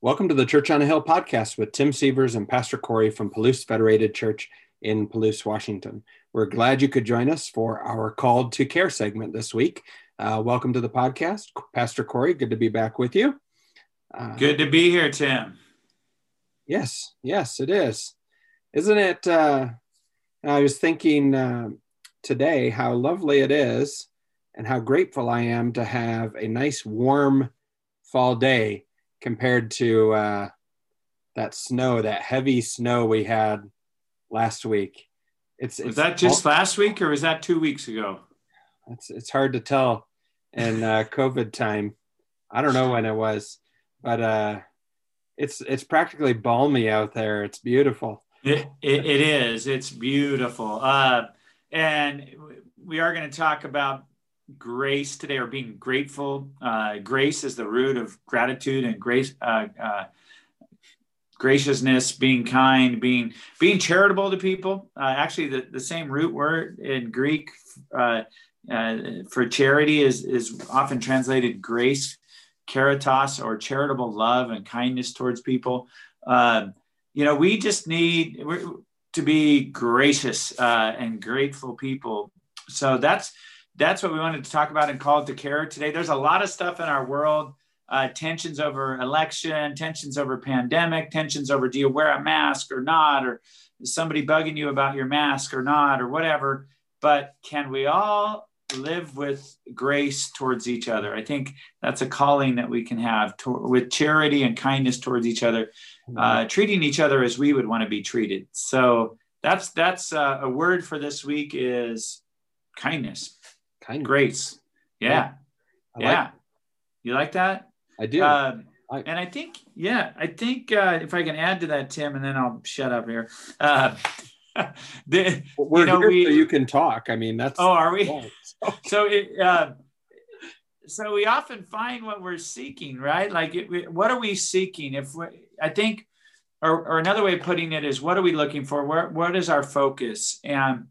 Welcome to the Church on a Hill podcast with Tim Sievers and Pastor Corey from Palouse Federated Church in Palouse, Washington. We're glad you could join us for our Called to Care segment this week. Uh, welcome to the podcast, Pastor Corey. Good to be back with you. Uh, good to be here, Tim. Yes, yes, it is. Isn't it? Uh, I was thinking uh, today how lovely it is and how grateful I am to have a nice warm fall day compared to uh, that snow, that heavy snow we had last week. It's, was that just all, last week or was that two weeks ago? It's it's hard to tell in uh, COVID time. I don't know when it was, but uh, it's it's practically balmy out there. It's beautiful. It, it, it is. It's beautiful. Uh, and we are going to talk about grace today or being grateful. Uh, grace is the root of gratitude and grace. Uh, uh, graciousness being kind being being charitable to people uh, actually the, the same root word in greek uh, uh, for charity is is often translated grace caritas or charitable love and kindness towards people you know we just need to be gracious and grateful people so that's that's what we wanted to talk about and call to care today. There's a lot of stuff in our world uh, tensions over election, tensions over pandemic, tensions over do you wear a mask or not, or is somebody bugging you about your mask or not, or whatever. But can we all live with grace towards each other? I think that's a calling that we can have to, with charity and kindness towards each other, uh, mm-hmm. treating each other as we would want to be treated. So that's that's uh, a word for this week is kindness kind grace. Yeah. Yeah. yeah. Like you like that? I do. Uh, I, and I think, yeah, I think uh, if I can add to that, Tim, and then I'll shut up here. Uh, the, we're you know, here we, so you can talk. I mean, that's. Oh, are we? so it, uh, so we often find what we're seeking, right? Like, it, what are we seeking? If we, I think, or, or another way of putting it is, what are we looking for? Where, what is our focus? And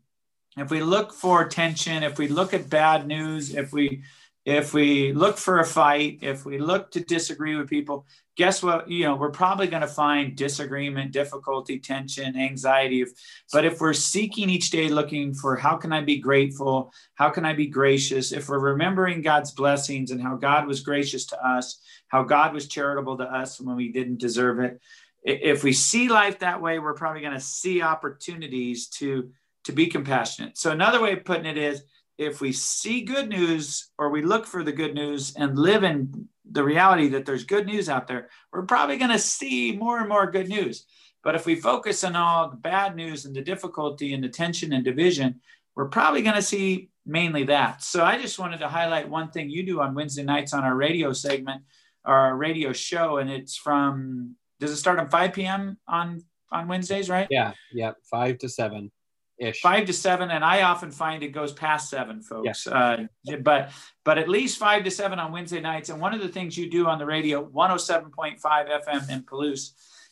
if we look for tension, if we look at bad news, if we if we look for a fight, if we look to disagree with people, guess what? You know, we're probably going to find disagreement, difficulty, tension, anxiety. But if we're seeking each day, looking for how can I be grateful? How can I be gracious? If we're remembering God's blessings and how God was gracious to us, how God was charitable to us when we didn't deserve it. If we see life that way, we're probably going to see opportunities to to be compassionate. So, another way of putting it is if we see good news or we look for the good news and live in the reality that there's good news out there, we're probably going to see more and more good news. But if we focus on all the bad news and the difficulty and the tension and division, we're probably going to see mainly that. So I just wanted to highlight one thing you do on Wednesday nights on our radio segment, our radio show, and it's from. Does it start at 5 p.m. on on Wednesdays, right? Yeah, yeah, five to seven ish. Five to seven, and I often find it goes past seven, folks. Uh, but but at least five to seven on Wednesday nights. And one of the things you do on the radio, 107.5 FM in Palouse,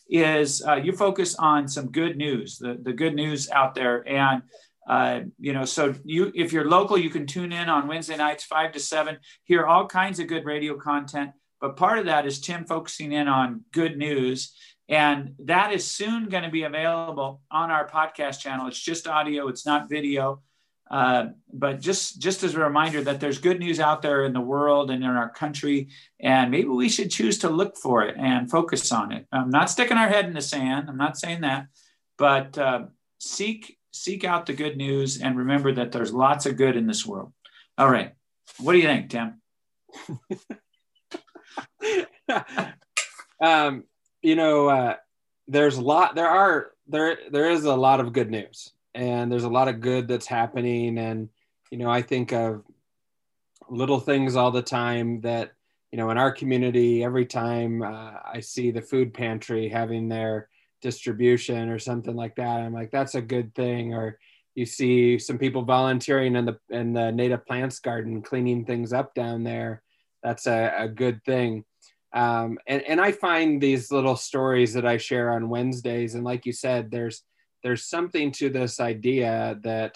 is uh, you focus on some good news, the, the good news out there. And uh, you know, so you if you're local, you can tune in on Wednesday nights, five to seven, hear all kinds of good radio content. But part of that is Tim focusing in on good news and that is soon going to be available on our podcast channel. It's just audio, it's not video. Uh, but just just as a reminder that there's good news out there in the world and in our country, and maybe we should choose to look for it and focus on it. I'm not sticking our head in the sand. I'm not saying that, but uh, seek seek out the good news and remember that there's lots of good in this world. All right, what do you think, Tim? um, you know, uh, there's a lot. There are there there is a lot of good news, and there's a lot of good that's happening. And you know, I think of little things all the time that you know in our community. Every time uh, I see the food pantry having their distribution or something like that, I'm like, that's a good thing. Or you see some people volunteering in the in the native plants garden, cleaning things up down there. That's a, a good thing um, and and I find these little stories that I share on Wednesdays, and like you said, there's there's something to this idea that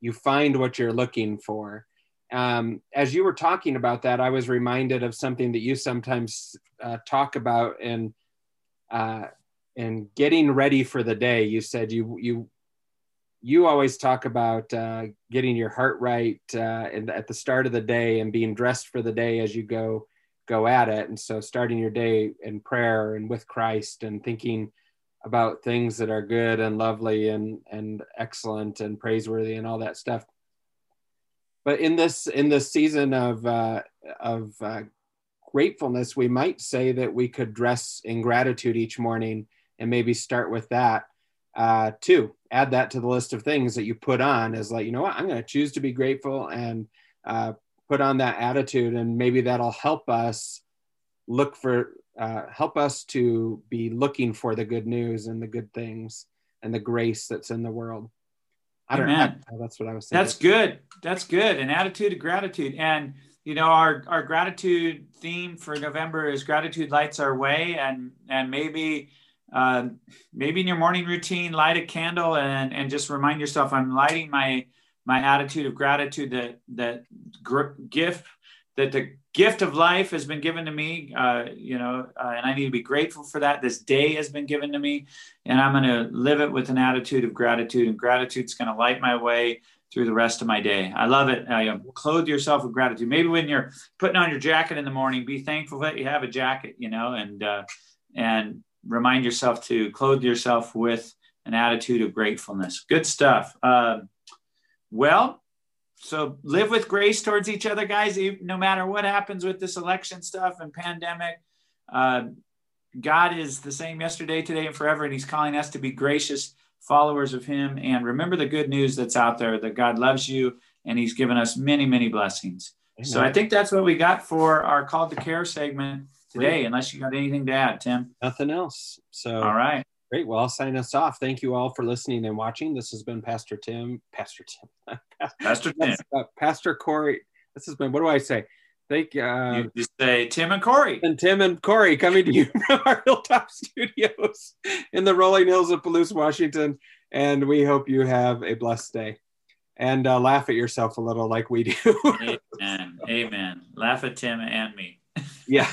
you find what you're looking for, um, as you were talking about that, I was reminded of something that you sometimes uh, talk about in uh, in getting ready for the day. You said you you you always talk about uh, getting your heart right uh, and at the start of the day and being dressed for the day as you go go at it. And so starting your day in prayer and with Christ and thinking about things that are good and lovely and and excellent and praiseworthy and all that stuff but in this in this season of uh, of uh, gratefulness, we might say that we could dress in gratitude each morning and maybe start with that uh, too. Add that to the list of things that you put on as like you know what I'm going to choose to be grateful and uh, put on that attitude, and maybe that'll help us look for uh, help us to be looking for the good news and the good things and the grace that's in the world. I don't Amen. know. That's what I was saying. That's good. That's good. An attitude of gratitude. And you know, our our gratitude theme for November is gratitude lights our way. And and maybe uh, maybe in your morning routine, light a candle and and just remind yourself, I'm lighting my my attitude of gratitude that that gr- gift that the gift of life has been given to me, uh, you know, uh, and I need to be grateful for that. This day has been given to me, and I'm going to live it with an attitude of gratitude, and gratitude's going to light my way through the rest of my day. I love it. Uh, clothe yourself with gratitude. Maybe when you're putting on your jacket in the morning, be thankful that you have a jacket, you know, and uh, and remind yourself to clothe yourself with an attitude of gratefulness. Good stuff. Uh, well, so live with grace towards each other, guys. No matter what happens with this election stuff and pandemic, uh, God is the same yesterday, today, and forever, and He's calling us to be gracious followers of Him. And remember the good news that's out there that God loves you and He's given us many, many blessings. Amen. So I think that's what we got for our call to care segment today. Unless you got anything to add, Tim. Nothing else. So all right. Great. Well, I'll sign us off. Thank you all for listening and watching. This has been Pastor Tim, Pastor Tim, Pastor Tim, uh, Pastor Corey. This has been, what do I say? Thank uh, you. Just say Tim and Corey. And Tim and Corey coming to you from our Hilltop Studios in the rolling hills of Palouse, Washington. And we hope you have a blessed day and uh, laugh at yourself a little like we do. Amen. Amen. Laugh at Tim and me. yeah.